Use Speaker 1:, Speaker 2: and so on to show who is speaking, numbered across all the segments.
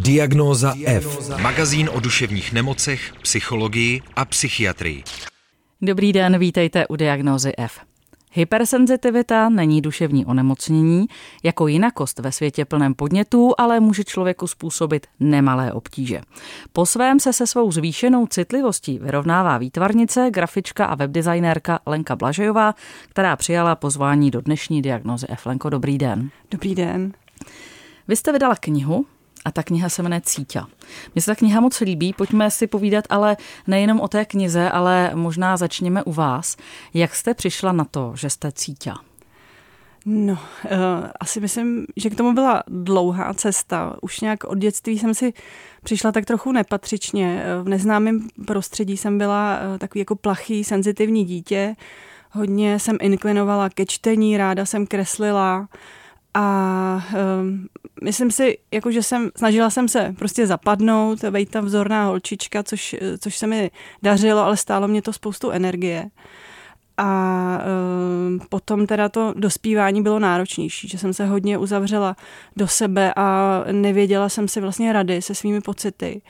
Speaker 1: Diagnóza F.
Speaker 2: Magazín o duševních nemocech, psychologii a psychiatrii.
Speaker 3: Dobrý den, vítejte u Diagnózy F. Hypersenzitivita není duševní onemocnění, jako jinakost ve světě plném podnětů, ale může člověku způsobit nemalé obtíže. Po svém se se svou zvýšenou citlivostí vyrovnává výtvarnice, grafička a webdesignérka Lenka Blažejová, která přijala pozvání do dnešní diagnozy F. Lenko, dobrý den.
Speaker 4: Dobrý den.
Speaker 3: Vy jste vydala knihu, a ta kniha se jmenuje Cíťa. Mně se ta kniha moc líbí, pojďme si povídat ale nejenom o té knize, ale možná začněme u vás. Jak jste přišla na to, že jste Cíťa?
Speaker 4: No, uh, asi myslím, že k tomu byla dlouhá cesta. Už nějak od dětství jsem si přišla tak trochu nepatřičně. V neznámém prostředí jsem byla uh, takový jako plachý, senzitivní dítě. Hodně jsem inklinovala ke čtení, ráda jsem kreslila. A um, myslím si, jako že jsem, snažila jsem se prostě zapadnout, být tam vzorná holčička, což, což se mi dařilo, ale stálo mě to spoustu energie. A um, potom teda to dospívání bylo náročnější, že jsem se hodně uzavřela do sebe a nevěděla jsem si vlastně rady se svými pocity.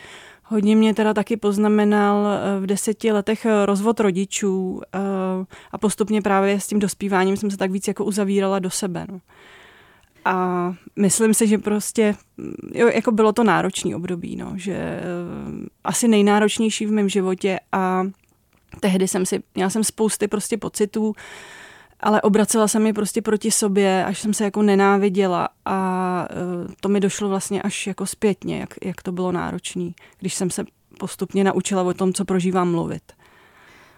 Speaker 4: Hodně mě teda taky poznamenal eh, v deseti letech rozvod rodičů uh, a postupně právě s tím dospíváním jsem se tak víc jako uzavírala do sebe. No. A myslím si, že prostě, jo, jako bylo to náročný období, no, že uh, asi nejnáročnější v mém životě a tehdy jsem si, měla jsem spousty prostě pocitů, ale obracela jsem je prostě proti sobě, až jsem se jako nenáviděla a uh, to mi došlo vlastně až jako zpětně, jak, jak to bylo náročný, když jsem se postupně naučila o tom, co prožívám mluvit.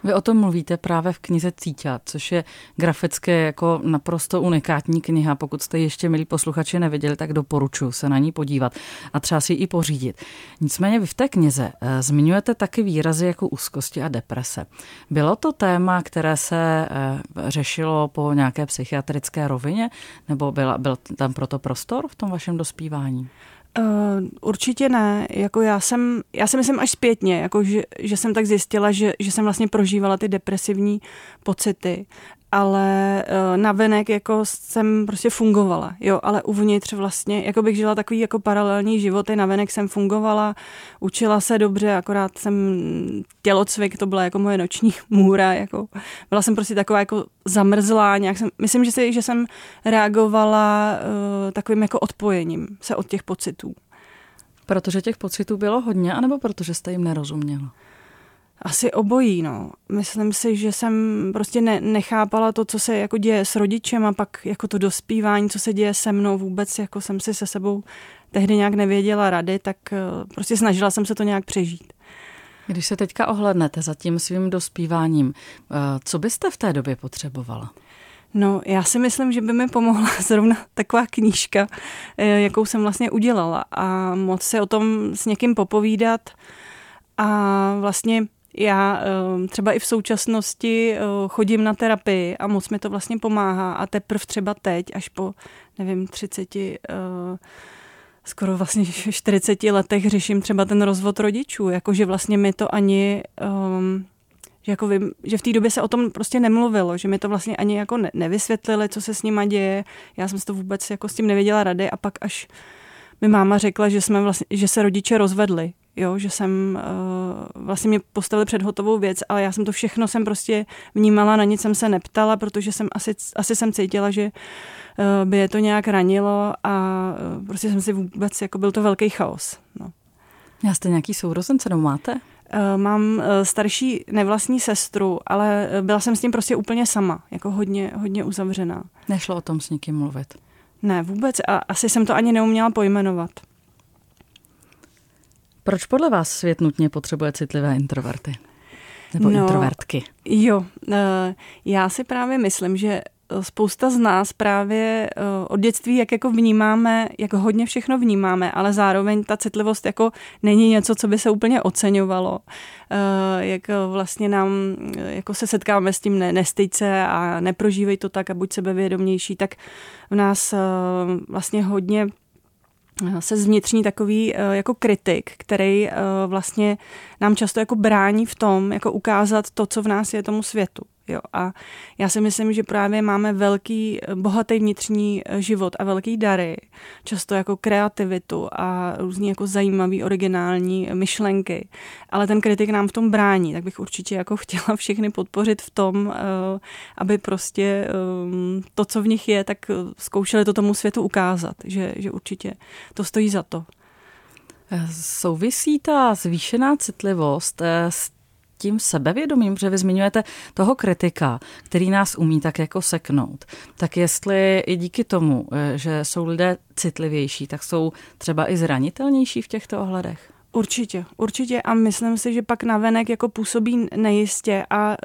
Speaker 3: Vy o tom mluvíte právě v knize Cíťa, což je grafické jako naprosto unikátní kniha. Pokud jste ještě, milí posluchači, neviděli, tak doporučuji se na ní podívat a třeba si ji i pořídit. Nicméně vy v té knize eh, zmiňujete taky výrazy jako úzkosti a deprese. Bylo to téma, které se eh, řešilo po nějaké psychiatrické rovině, nebo byla, byl tam proto prostor v tom vašem dospívání?
Speaker 4: Uh, určitě ne. Jako já jsem, já si myslím až zpětně, jako že, že jsem tak zjistila, že, že jsem vlastně prožívala ty depresivní pocity ale uh, navenek jako jsem prostě fungovala, jo, ale uvnitř vlastně, jako bych žila takový jako paralelní životy, navenek jsem fungovala, učila se dobře, akorát jsem tělocvik, to byla jako moje noční můra, jako byla jsem prostě taková jako zamrzlá, nějak jsem, myslím, že, si, že jsem reagovala uh, takovým jako odpojením se od těch pocitů.
Speaker 3: Protože těch pocitů bylo hodně, anebo protože jste jim nerozuměla?
Speaker 4: Asi obojí, no. Myslím si, že jsem prostě ne, nechápala to, co se jako děje s rodičem a pak jako to dospívání, co se děje se mnou vůbec, jako jsem si se sebou tehdy nějak nevěděla rady, tak eh, prostě snažila jsem se to nějak přežít.
Speaker 3: Když se teďka ohlednete za tím svým dospíváním, eh, co byste v té době potřebovala?
Speaker 4: No, já si myslím, že by mi pomohla zrovna taková knížka, eh, jakou jsem vlastně udělala. A moc se o tom s někým popovídat. A vlastně já ehm, třeba i v současnosti eh, chodím na terapii a moc mi to vlastně pomáhá. A teprve třeba teď, až po, nevím, 30 eh, skoro vlastně 40 letech řeším třeba ten rozvod rodičů, jakože vlastně mi to ani, že, jako vím, že v té době se o tom prostě nemluvilo, že mi to vlastně ani jako ne, nevysvětlili, co se s nima děje, já jsem si to vůbec jako s tím nevěděla rady a pak až mi máma řekla, že, jsme vlastně, že se rodiče rozvedli, jo, že jsem uh, vlastně mě postavili před hotovou věc, ale já jsem to všechno jsem prostě vnímala, na nic jsem se neptala, protože jsem asi, asi jsem cítila, že uh, by je to nějak ranilo a uh, prostě jsem si vůbec, jako byl to velký chaos. No.
Speaker 3: Já jste nějaký sourozence, nebo máte?
Speaker 4: Uh, mám uh, starší nevlastní sestru, ale byla jsem s tím prostě úplně sama, jako hodně, hodně uzavřená.
Speaker 3: Nešlo o tom s někým mluvit?
Speaker 4: Ne, vůbec a asi jsem to ani neuměla pojmenovat.
Speaker 3: Proč podle vás svět nutně potřebuje citlivé introverty? Nebo no, introvertky?
Speaker 4: Jo, eh, já si právě myslím, že eh, spousta z nás právě eh, od dětství, jak jako vnímáme, jak hodně všechno vnímáme, ale zároveň ta citlivost jako není něco, co by se úplně oceňovalo. Jak vlastně nám, jako se setkáme s tím ne, nestejce a neprožívej to tak a buď sebevědomější, tak v nás vlastně hodně se zvnitřní takový eh, jako kritik, který eh, vlastně nám často jako brání v tom, jako ukázat to, co v nás je tomu světu. Jo. A já si myslím, že právě máme velký, bohatý vnitřní život a velký dary, často jako kreativitu a různý jako zajímavý, originální myšlenky. Ale ten kritik nám v tom brání, tak bych určitě jako chtěla všechny podpořit v tom, eh, aby prostě eh, to, co v nich je, tak zkoušeli to tomu světu ukázat, že, že určitě to stojí za to.
Speaker 3: Souvisí ta zvýšená citlivost eh, s tím sebevědomím, že vy zmiňujete toho kritika, který nás umí tak jako seknout, tak jestli i díky tomu, eh, že jsou lidé citlivější, tak jsou třeba i zranitelnější v těchto ohledech?
Speaker 4: Určitě, určitě a myslím si, že pak navenek jako působí nejistě a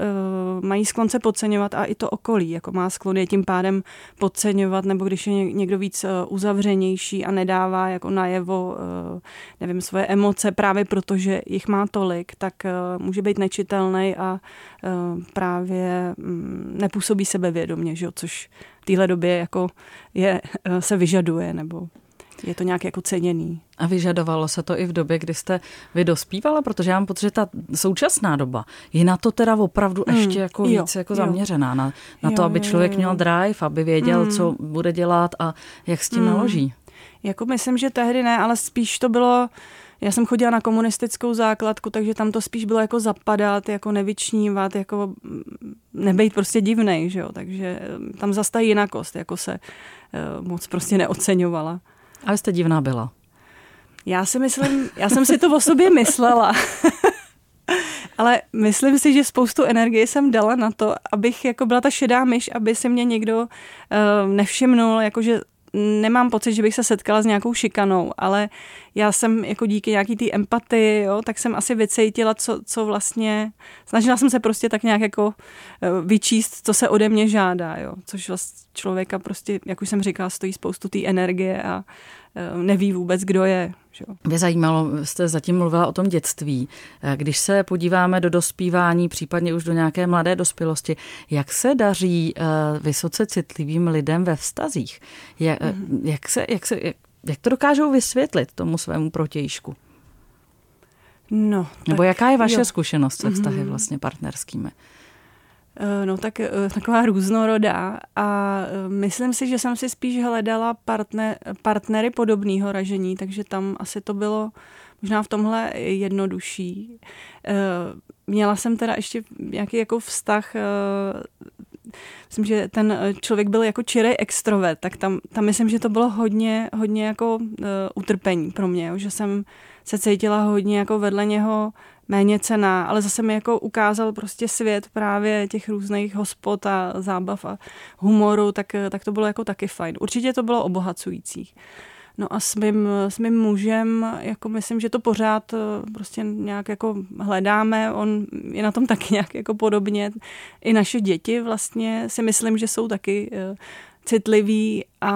Speaker 4: uh, mají sklon se podceňovat a i to okolí, jako má sklon je tím pádem podceňovat, nebo když je někdo víc uh, uzavřenější a nedává jako najevo, uh, nevím, svoje emoce právě protože jich má tolik, tak uh, může být nečitelný a uh, právě um, nepůsobí sebevědomě, že jo, což v téhle době jako je, uh, se vyžaduje, nebo je to nějak jako ceněný.
Speaker 3: A vyžadovalo se to i v době, kdy jste vy dospívala, protože já mám pocit, že ta současná doba je na to teda opravdu mm, ještě jako jo, víc jako jo. zaměřená, na, na jo, to, aby člověk jo, jo. měl drive, aby věděl, mm. co bude dělat a jak s tím mm. naloží.
Speaker 4: Jako myslím, že tehdy ne, ale spíš to bylo, já jsem chodila na komunistickou základku, takže tam to spíš bylo jako zapadat, jako nevyčnívat, jako nebejt prostě divnej, že jo, takže tam zase ta jinakost, jako se uh, moc prostě neoceňovala.
Speaker 3: Ale jste divná byla.
Speaker 4: Já si myslím, já jsem si to o sobě myslela. Ale myslím si, že spoustu energie jsem dala na to, abych jako byla ta šedá myš, aby si mě někdo uh, nevšimnul, jakože nemám pocit, že bych se setkala s nějakou šikanou, ale já jsem jako díky nějaký té empatii, jo, tak jsem asi vycejtila, co, co vlastně, snažila jsem se prostě tak nějak jako eh, vyčíst, co se ode mě žádá, jo, což vlastně člověka prostě, jak už jsem říkala, stojí spoustu té energie a neví vůbec, kdo je. Že?
Speaker 3: Mě zajímalo, jste zatím mluvila o tom dětství. Eh, když se podíváme do dospívání, případně už do nějaké mladé dospělosti, jak se daří vysoce citlivým lidem ve vztazích? Jak, mm-hmm. jak, se, jak, se, jak, jak to dokážou vysvětlit tomu svému protějšku?
Speaker 4: No,
Speaker 3: Nebo jaká je vaše jo. zkušenost se vztahy mm-hmm. vlastně partnerskými?
Speaker 4: Eh, no tak eh, taková různorodá a eh, myslím si, že jsem si spíš hledala partner, partnery podobného ražení, takže tam asi to bylo možná v tomhle jednodušší. Měla jsem teda ještě nějaký jako vztah myslím, že ten člověk byl jako čirej extrovert, tak tam, tam myslím, že to bylo hodně, hodně jako utrpení pro mě, že jsem se cítila hodně jako vedle něho méně cená, ale zase mi jako ukázal prostě svět právě těch různých hospod a zábav a humoru, tak, tak to bylo jako taky fajn. Určitě to bylo obohacující. No a s mým, s mým mužem, jako myslím, že to pořád eh, prostě nějak jako hledáme, on je na tom taky nějak jako podobně. I naše děti vlastně si myslím, že jsou taky eh, citliví a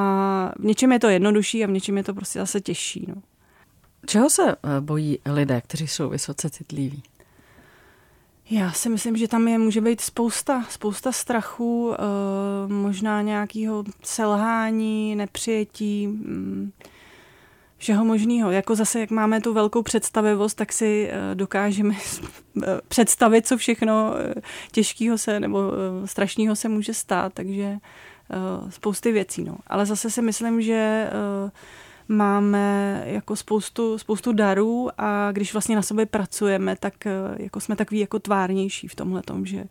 Speaker 4: v něčem je to jednodušší a v něčem je to prostě zase těžší. No.
Speaker 3: Čeho se eh, bojí lidé, kteří jsou vysoce citliví?
Speaker 4: Já si myslím, že tam je může být spousta, spousta strachu, eh, možná nějakého selhání, nepřijetí, mm, všeho možného. Jako zase, jak máme tu velkou představivost, tak si eh, dokážeme představit, co všechno těžkého se nebo strašného se může stát, takže spousty věcí. No. Ale zase si myslím, že máme jako spoustu, spoustu darů a když vlastně na sobě pracujeme, tak eh, jako jsme takový jako tvárnější v tomhle tom, že eh,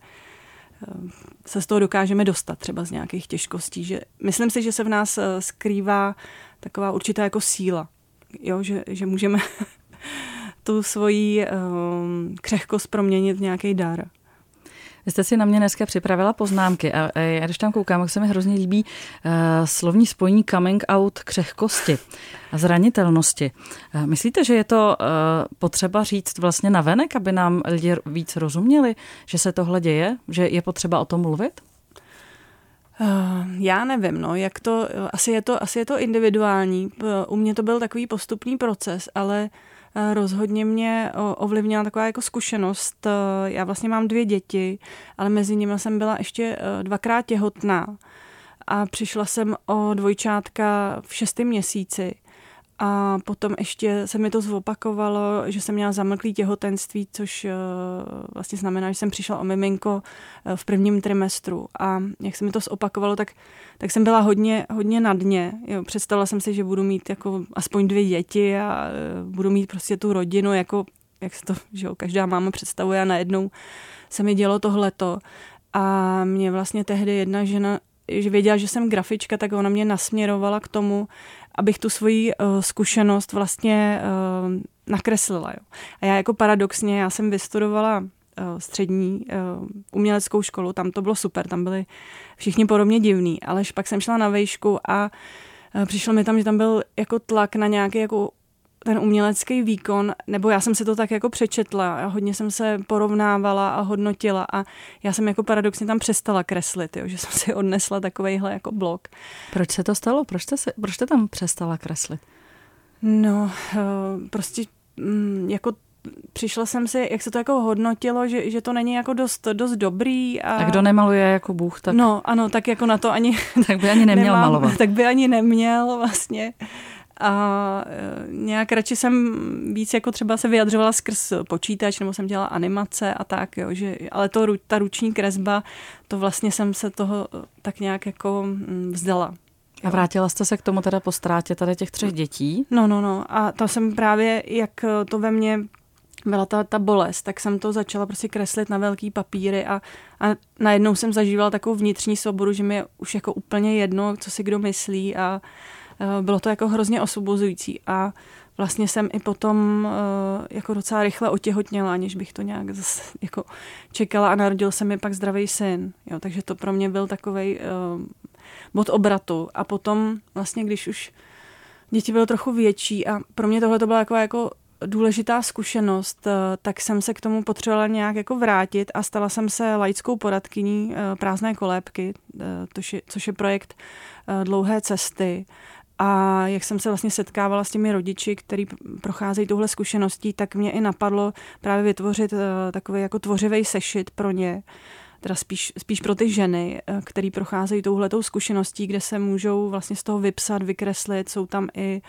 Speaker 4: se z toho dokážeme dostat třeba z nějakých těžkostí. Že myslím si, že se v nás eh, skrývá taková určitá jako síla, jo? Že, že můžeme tu svoji um, křehkost proměnit v nějaký dar.
Speaker 3: Vy jste si na mě dneska připravila poznámky a já když tam koukám, tak se mi hrozně líbí uh, slovní spojení coming out křehkosti a zranitelnosti. Uh, myslíte, že je to uh, potřeba říct vlastně na venek, aby nám lidi víc rozuměli, že se tohle děje, že je potřeba o tom mluvit?
Speaker 4: Já nevím, no, jak to, asi je to, asi je to individuální. U mě to byl takový postupný proces, ale uh, rozhodně mě ovlivnila taková jako zkušenost. Já vlastně mám dvě děti, ale mezi nimi jsem byla ještě e, dvakrát těhotná a přišla jsem o dvojčátka v šestém měsíci. A potom ještě se mi to zopakovalo, že jsem měla zamlklý těhotenství, což uh, vlastně znamená, že jsem přišla o miminko uh, v prvním trimestru. A jak se mi to zopakovalo, tak, tak jsem byla hodně, hodně na dně. Jo, představila jsem si, že budu mít jako aspoň dvě děti a uh, budu mít prostě tu rodinu, jako jak se to, že jo, každá máma představuje a najednou se mi dělo tohleto. A mě vlastně tehdy jedna žena že věděla, že jsem grafička, tak ona mě nasměrovala k tomu, abych tu svoji uh, zkušenost vlastně uh, nakreslila. Jo. A já jako paradoxně, já jsem vystudovala uh, střední uh, uměleckou školu, tam to bylo super, tam byli všichni podobně divní, ale pak jsem šla na vejšku a uh, přišlo mi tam, že tam byl jako tlak na nějaký jako ten umělecký výkon, nebo já jsem si to tak jako přečetla a hodně jsem se porovnávala a hodnotila a já jsem jako paradoxně tam přestala kreslit, jo, že jsem si odnesla takovejhle jako blok.
Speaker 3: Proč se to stalo? Proč jste, se, proč jste tam přestala kreslit?
Speaker 4: No, eh, prostě mm, jako přišla jsem si, jak se to jako hodnotilo, že, že to není jako dost, dost dobrý. A...
Speaker 3: a kdo nemaluje jako Bůh, tak...
Speaker 4: No, ano, tak jako na to ani...
Speaker 3: tak by ani neměl
Speaker 4: nemám,
Speaker 3: malovat.
Speaker 4: Tak by ani neměl vlastně a e, nějak radši jsem víc jako třeba se vyjadřovala skrz počítač, nebo jsem dělala animace a tak, jo, že, ale to, ta ruční kresba, to vlastně jsem se toho tak nějak jako mm, vzdala.
Speaker 3: A vrátila jste se k tomu teda po ztrátě tady těch třech dětí?
Speaker 4: No, no, no. A to jsem právě, jak to ve mně byla ta, ta bolest, tak jsem to začala prostě kreslit na velký papíry a, a najednou jsem zažívala takovou vnitřní svobodu, že mi je už jako úplně jedno, co si kdo myslí a, bylo to jako hrozně osvobozující a vlastně jsem i potom eh, jako docela rychle otěhotněla, aniž bych to nějak zase jako čekala a narodil se mi pak zdravý syn. Jo, takže to pro mě byl takový uh, bod obratu. A potom vlastně, když už děti byly trochu větší a pro mě tohle to byla taková jako důležitá zkušenost, tak jsem se k tomu potřebovala nějak jako vrátit a stala jsem se laickou poradkyní prázdné kolébky, což je, což je projekt dlouhé cesty a jak jsem se vlastně setkávala s těmi rodiči, kteří procházejí tuhle zkušeností, tak mě i napadlo právě vytvořit uh, takový jako tvořivý sešit pro ně, teda spíš, spíš pro ty ženy, uh, který procházejí touhletou zkušeností, kde se můžou vlastně z toho vypsat, vykreslit. Jsou tam i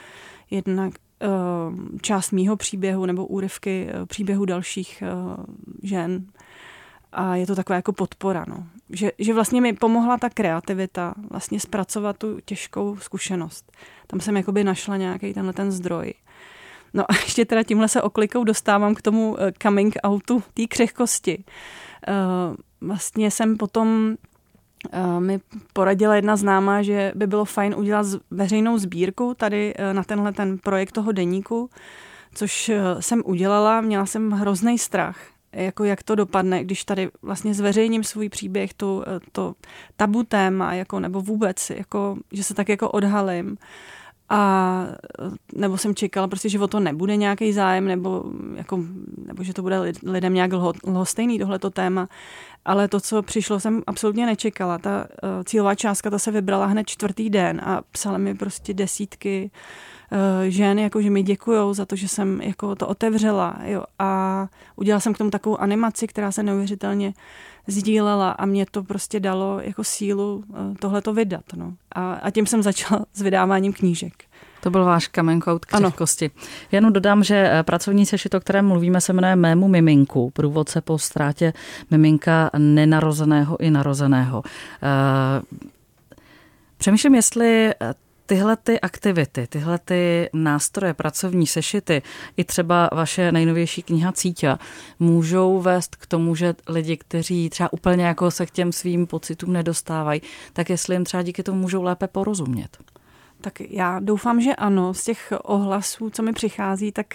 Speaker 4: jednak uh, část mýho příběhu nebo úryvky příběhu dalších žen, a je to taková jako podpora, no. Že, že vlastně mi pomohla ta kreativita vlastně zpracovat tu těžkou zkušenost. Tam jsem jakoby našla nějaký tenhle ten zdroj. No a ještě teda tímhle se oklikou dostávám k tomu eh, coming outu té křehkosti. Eh, vlastně jsem potom eh, mi poradila jedna známá, že by bylo fajn udělat veřejnou sbírku tady na tenhle ten projekt toho deníku, což jsem udělala. Měla jsem hrozný strach, jako jak to dopadne, když tady vlastně zveřejním svůj příběh, to, to tabu téma, jako, nebo vůbec, jako, že se tak jako odhalím. A nebo jsem čekala prostě, že o to nebude nějaký zájem, nebo, jako, nebo že to bude lidem nějak lho, lhostejný tohleto téma. Ale to, co přišlo, jsem absolutně nečekala. Ta uh, cílová částka, ta se vybrala hned čtvrtý den a psala mi prostě desítky uh, žen, jako že mi děkujou za to, že jsem jako to otevřela. Jo. A udělala jsem k tomu takovou animaci, která se neuvěřitelně sdílela a mě to prostě dalo jako sílu eh, tohle to vydat. No. A, a tím jsem začala s vydáváním knížek.
Speaker 3: To byl váš kamenkout k křehkosti. Jenom dodám, že eh, pracovní sešit, o kterém mluvíme, se jmenuje Mému miminku. Průvodce po ztrátě miminka nenarozeného i narozeného. Přemýšlím, jestli tyhle ty aktivity, tyhle ty nástroje, pracovní sešity, i třeba vaše nejnovější kniha Cítě, můžou vést k tomu, že lidi, kteří třeba úplně jako se k těm svým pocitům nedostávají, tak jestli jim třeba díky tomu můžou lépe porozumět.
Speaker 4: Tak já doufám, že ano. Z těch ohlasů, co mi přichází, tak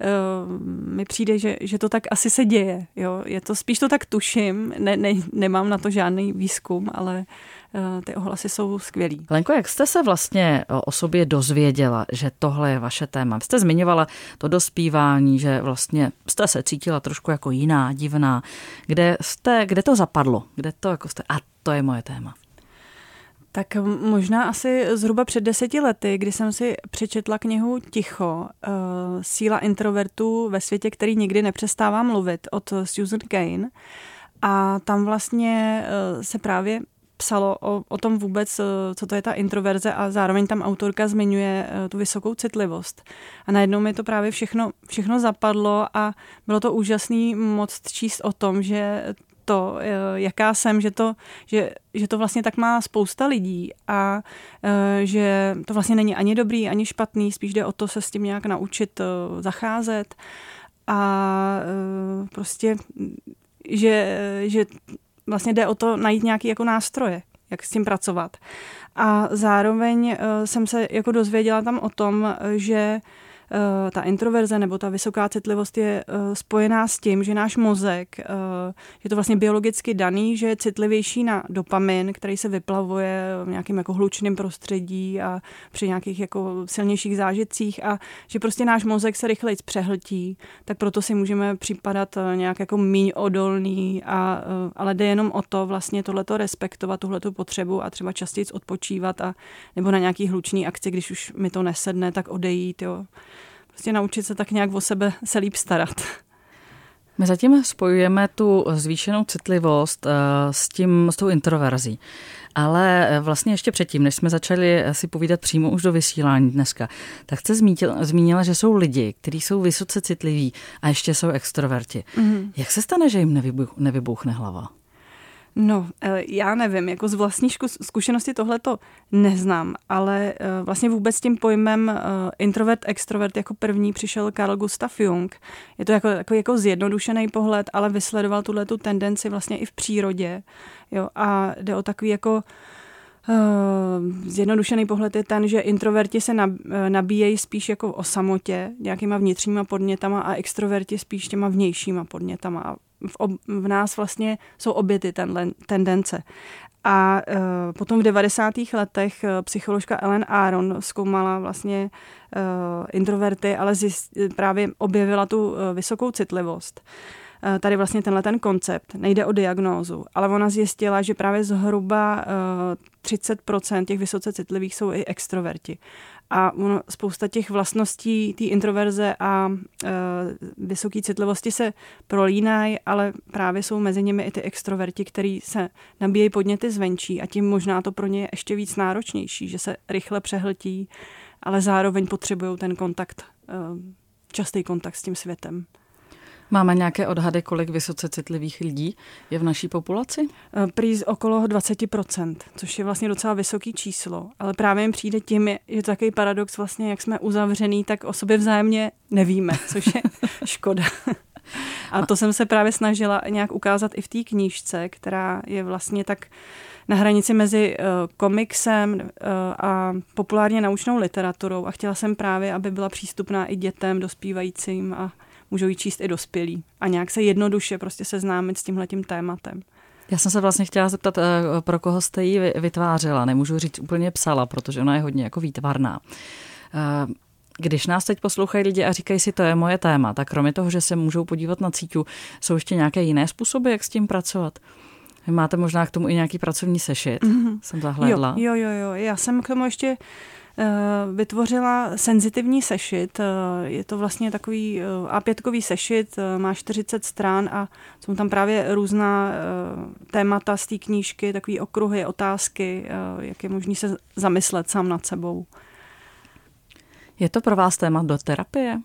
Speaker 4: uh, mi přijde, že, že to tak asi se děje. Jo? Je to, spíš to tak tuším, ne, ne, nemám na to žádný výzkum, ale uh, ty ohlasy jsou skvělý.
Speaker 3: Lenko, jak jste se vlastně o sobě dozvěděla, že tohle je vaše téma? Jste zmiňovala to dospívání, že vlastně jste se cítila trošku jako jiná, divná. Kde, jste, kde to zapadlo? Kde to jako jste? A to je moje téma.
Speaker 4: Tak možná asi zhruba před deseti lety, kdy jsem si přečetla knihu Ticho, uh, Síla introvertů ve světě, který nikdy nepřestává mluvit od Susan Kane. A tam vlastně uh, se právě psalo o, o tom vůbec, co to je ta introverze a zároveň tam autorka zmiňuje tu vysokou citlivost. A najednou mi to právě všechno, všechno zapadlo a bylo to úžasný moc číst o tom, že to, eh, jaká jsem, že to, že, že to vlastně tak má spousta lidí a eh, že to vlastně není ani dobrý, ani špatný, spíš jde o to se s tím nějak naučit eh, zacházet a prostě, že, že vlastně jde o to najít nějaký jako nástroje, jak s tím pracovat. A zároveň jsem se jako dozvěděla tam o tom, že ta introverze nebo ta vysoká citlivost je eh, spojená s tím, že náš mozek, eh, je to vlastně biologicky daný, že je citlivější na dopamin, který se vyplavuje v nějakém jako hlučném prostředí a při nějakých jako silnějších zážitcích a že prostě náš mozek se rychleji přehltí, tak proto si můžeme připadat nějak jako míň odolný, a, ale jde jenom o to vlastně tohleto respektovat, tuhletu potřebu a třeba častěji odpočívat a nebo na nějaký hlučný akci, když už mi to nesedne, tak odejít, jo prostě naučit se tak nějak o sebe se líp starat.
Speaker 3: My zatím spojujeme tu zvýšenou citlivost eh, s, tím, s tou introverzí. Ale eh, vlastně ještě předtím, než jsme začali si povídat přímo už do vysílání dneska, tak jste zmínila, že jsou lidi, kteří jsou vysoce citliví a ještě jsou extroverti. Mm-hmm. Jak se stane, že jim nevybuchne hlava?
Speaker 4: No, eh, já nevím, jako z vlastní zkušenosti tohle to neznám, ale eh, vlastně vůbec tím pojmem eh, introvert, extrovert jako první přišel Carl Gustav Jung. Je to jako, jako, jako zjednodušený pohled, ale vysledoval tuhle tu tendenci vlastně i v přírodě. Jo, a jde o takový jako Zjednodušený pohled je ten, že introverti se nabíjejí spíš jako o samotě, nějakýma vnitřníma podnětama a extroverti spíš těma vnějšíma podnětama. V, ob, v nás vlastně jsou obě ty tenhle, tendence. A uh, potom v 90. letech uh, psycholožka Ellen Aron zkoumala vlastně uh, introverty, ale zjist, právě objevila tu uh, vysokou citlivost. Uh, tady vlastně tenhle ten koncept, nejde o diagnózu, ale ona zjistila, že právě zhruba uh, 30% těch vysoce citlivých jsou i extroverti. A ono, spousta těch vlastností té introverze a e, vysoké citlivosti se prolínají, ale právě jsou mezi nimi i ty extroverti, kteří se nabíjejí podněty zvenčí a tím možná to pro ně je ještě víc náročnější, že se rychle přehltí, ale zároveň potřebují ten kontakt, e, častý kontakt s tím světem.
Speaker 3: Máme nějaké odhady, kolik vysoce citlivých lidí je v naší populaci?
Speaker 4: Eh, prý okolo 20%, což je vlastně docela vysoký číslo. Ale právě jim přijde tím, je, je to takový paradox vlastně, jak jsme uzavřený, tak o sobě vzájemně nevíme, což je škoda. A to jsem se právě snažila nějak ukázat i v té knížce, která je vlastně tak na hranici mezi uh, komiksem uh, a populárně naučnou literaturou a chtěla jsem právě, aby byla přístupná i dětem, dospívajícím a můžou ji číst i dospělí a nějak se jednoduše prostě seznámit s tímhletím tématem.
Speaker 3: Já jsem se vlastně chtěla zeptat, eh, pro koho jste ji vytvářela. Nemůžu říct úplně psala, protože ona je hodně jako výtvarná. Eh, když nás teď poslouchají lidi a říkají si, to je moje téma, tak kromě toho, že se můžou podívat na cíťu, jsou ještě nějaké jiné způsoby, jak s tím pracovat? Vy máte možná k tomu i nějaký pracovní sešit, mm-hmm. jsem zahledla.
Speaker 4: Jo, jo, jo, já jsem k tomu ještě Eh, vytvořila senzitivní sešit. Eh, je to vlastně takový eh, A5kový sešit, má 40 stran a jsou tam právě různá témata z té knížky, takové okruhy, otázky, jak je možné se zamyslet sám nad sebou.
Speaker 3: Je to pro vás téma do terapie?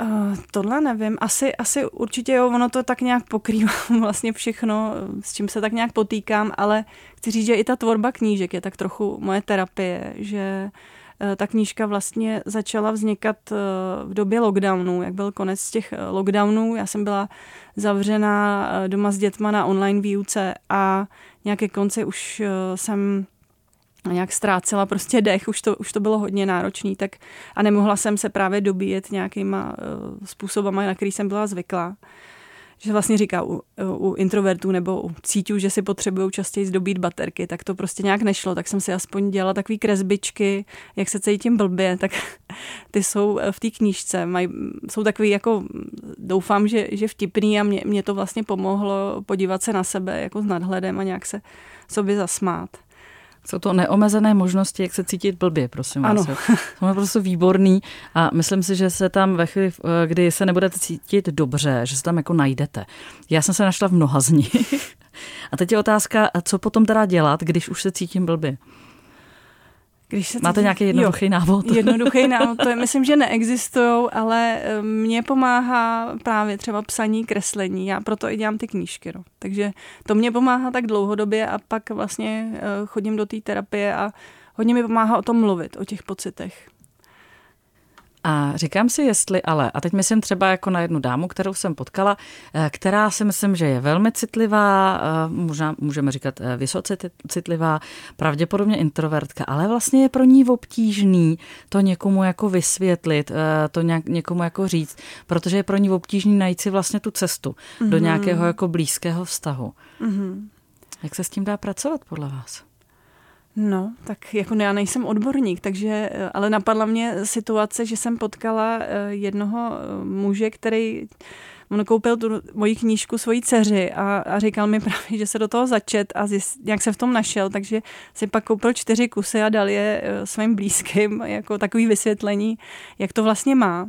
Speaker 4: Uh, tohle nevím. Asi, asi určitě jo, ono to tak nějak pokrývá vlastně všechno, s čím se tak nějak potýkám, ale chci říct, že i ta tvorba knížek je tak trochu moje terapie, že uh, ta knížka vlastně začala vznikat uh, v době lockdownu, jak byl konec těch lockdownů. Já jsem byla zavřená doma s dětma na online výuce a nějaké konci už jsem nějak ztrácela prostě dech, už to, už to bylo hodně náročný, tak a nemohla jsem se právě dobíjet nějakýma uh, způsobama, na který jsem byla zvyklá. Že vlastně říká u, u introvertů nebo u cíťů, že si potřebují častěji zdobít baterky, tak to prostě nějak nešlo, tak jsem si aspoň dělala takové kresbičky, jak se cítím blbě, tak ty jsou v té knížce, maj, jsou takový jako, doufám, že, že vtipný a mě, mě to vlastně pomohlo podívat se na sebe jako s nadhledem a nějak se sobě zasmát.
Speaker 3: Jsou to neomezené možnosti, jak se cítit blbě, prosím
Speaker 4: ano.
Speaker 3: vás. Jsou prostě výborný a myslím si, že se tam ve chvíli, kdy se nebudete cítit dobře, že se tam jako najdete. Já jsem se našla v mnoha z nich. A teď je otázka, co potom teda dělat, když už se cítím blbě? Když se Máte nějaký jednoduchý jo, návod?
Speaker 4: Jednoduchý návod, to je, myslím, že neexistují, ale eh, mně pomáhá právě třeba psaní, kreslení. Já proto i dělám ty knížky. No. Takže to mě pomáhá tak dlouhodobě a pak vlastně eh, chodím do té terapie a hodně mi pomáhá o tom mluvit, o těch pocitech.
Speaker 3: A říkám si, jestli ale, a teď myslím třeba jako na jednu dámu, kterou jsem potkala, eh, která si myslím, že je velmi citlivá, eh, možná můžeme říkat eh, vysoce citlivá, pravděpodobně introvertka, ale vlastně je pro ní obtížný to někomu jako vysvětlit, to nějak, někomu jako říct, protože je pro ní obtížný najít si vlastně tu cestu mm-hmm. do mhm. nějakého jako blízkého vztahu. Mm-hmm. Jak se s tím dá pracovat podle vás?
Speaker 4: No, tak jako já nejsem odborník, takže, eh, ale napadla mě situace, že jsem potkala eh, jednoho eh, muže, který on koupil tu moji knížku svojí dceři a, a říkal mi právě, že se do toho začet a zjist, jak se v tom našel, takže si pak koupil čtyři kusy a dal je svým blízkým jako takový vysvětlení, jak to vlastně má.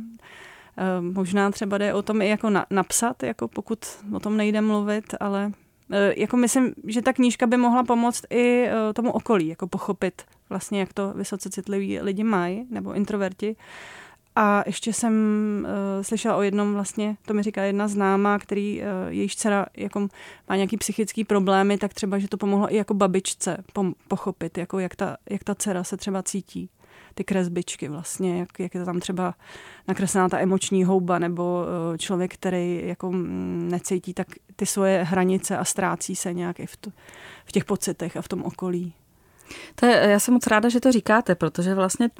Speaker 4: Možná třeba jde o tom i jako na, napsat, jako pokud o tom nejde mluvit, ale jako myslím, že ta knížka by mohla pomoct i eh, tomu okolí, jako pochopit vlastně, jak to vysoce citliví lidi mají, nebo introverti. A ještě jsem uh, slyšela o jednom vlastně, to mi říká jedna známá, který uh, jejíž dcera jako má nějaký psychický problémy, tak třeba, že to pomohlo i jako babičce pom- pochopit, jako jak ta, jak ta dcera se třeba cítí ty kresbičky vlastně, jak, jak je tam třeba nakreslená ta emoční houba nebo eh, člověk, který jako mm, necítí tak ty svoje hranice a ztrácí se nějak i v, to, v těch pocitech a v tom okolí.
Speaker 3: To je, já jsem moc ráda, že to říkáte, protože vlastně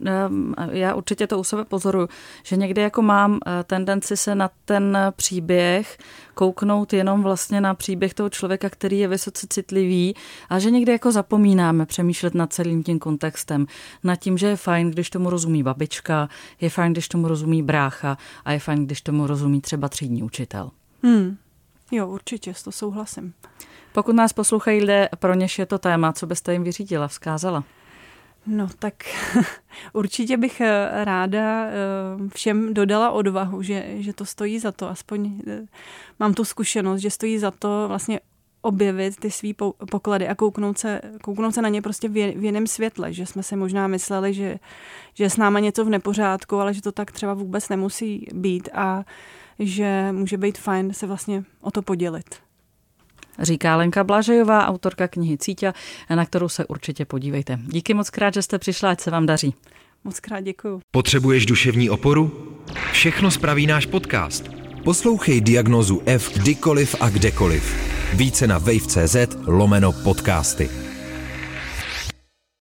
Speaker 3: já určitě to u sebe pozoruju, že někdy jako mám eh, tendenci se na ten příběh kouknout jenom vlastně na příběh toho člověka, který je vysoce citlivý a že někdy jako zapomínáme přemýšlet nad celým tím kontextem, nad tím, že je fajn, když tomu rozumí babička, je fajn, když tomu rozumí brácha a je fajn, když tomu rozumí třeba třídní učitel.
Speaker 4: Hmm. Jo, určitě, to souhlasím.
Speaker 3: Pokud nás poslouchají lidé, pro něž je to téma, co byste jim vyřídila, vzkázala?
Speaker 4: No tak určitě bych eh, ráda eh, všem dodala odvahu, že, že to stojí za to. Aspoň eh, mám tu zkušenost, že stojí za to vlastně objevit ty svý poklady a kouknout se, kouknout se na ně prostě v jiném světle, že jsme si možná mysleli, že, že s náma něco v nepořádku, ale že to tak třeba vůbec nemusí být a že může být fajn se vlastně o to podělit
Speaker 3: říká Lenka Blažejová, autorka knihy Cítě, na kterou se určitě podívejte. Díky moc krát, že jste přišla, ať se vám daří.
Speaker 4: Moc krát děkuju.
Speaker 2: Potřebuješ duševní oporu? Všechno spraví náš podcast. Poslouchej diagnozu F kdykoliv a kdekoliv. Více na wave.cz lomeno podcasty.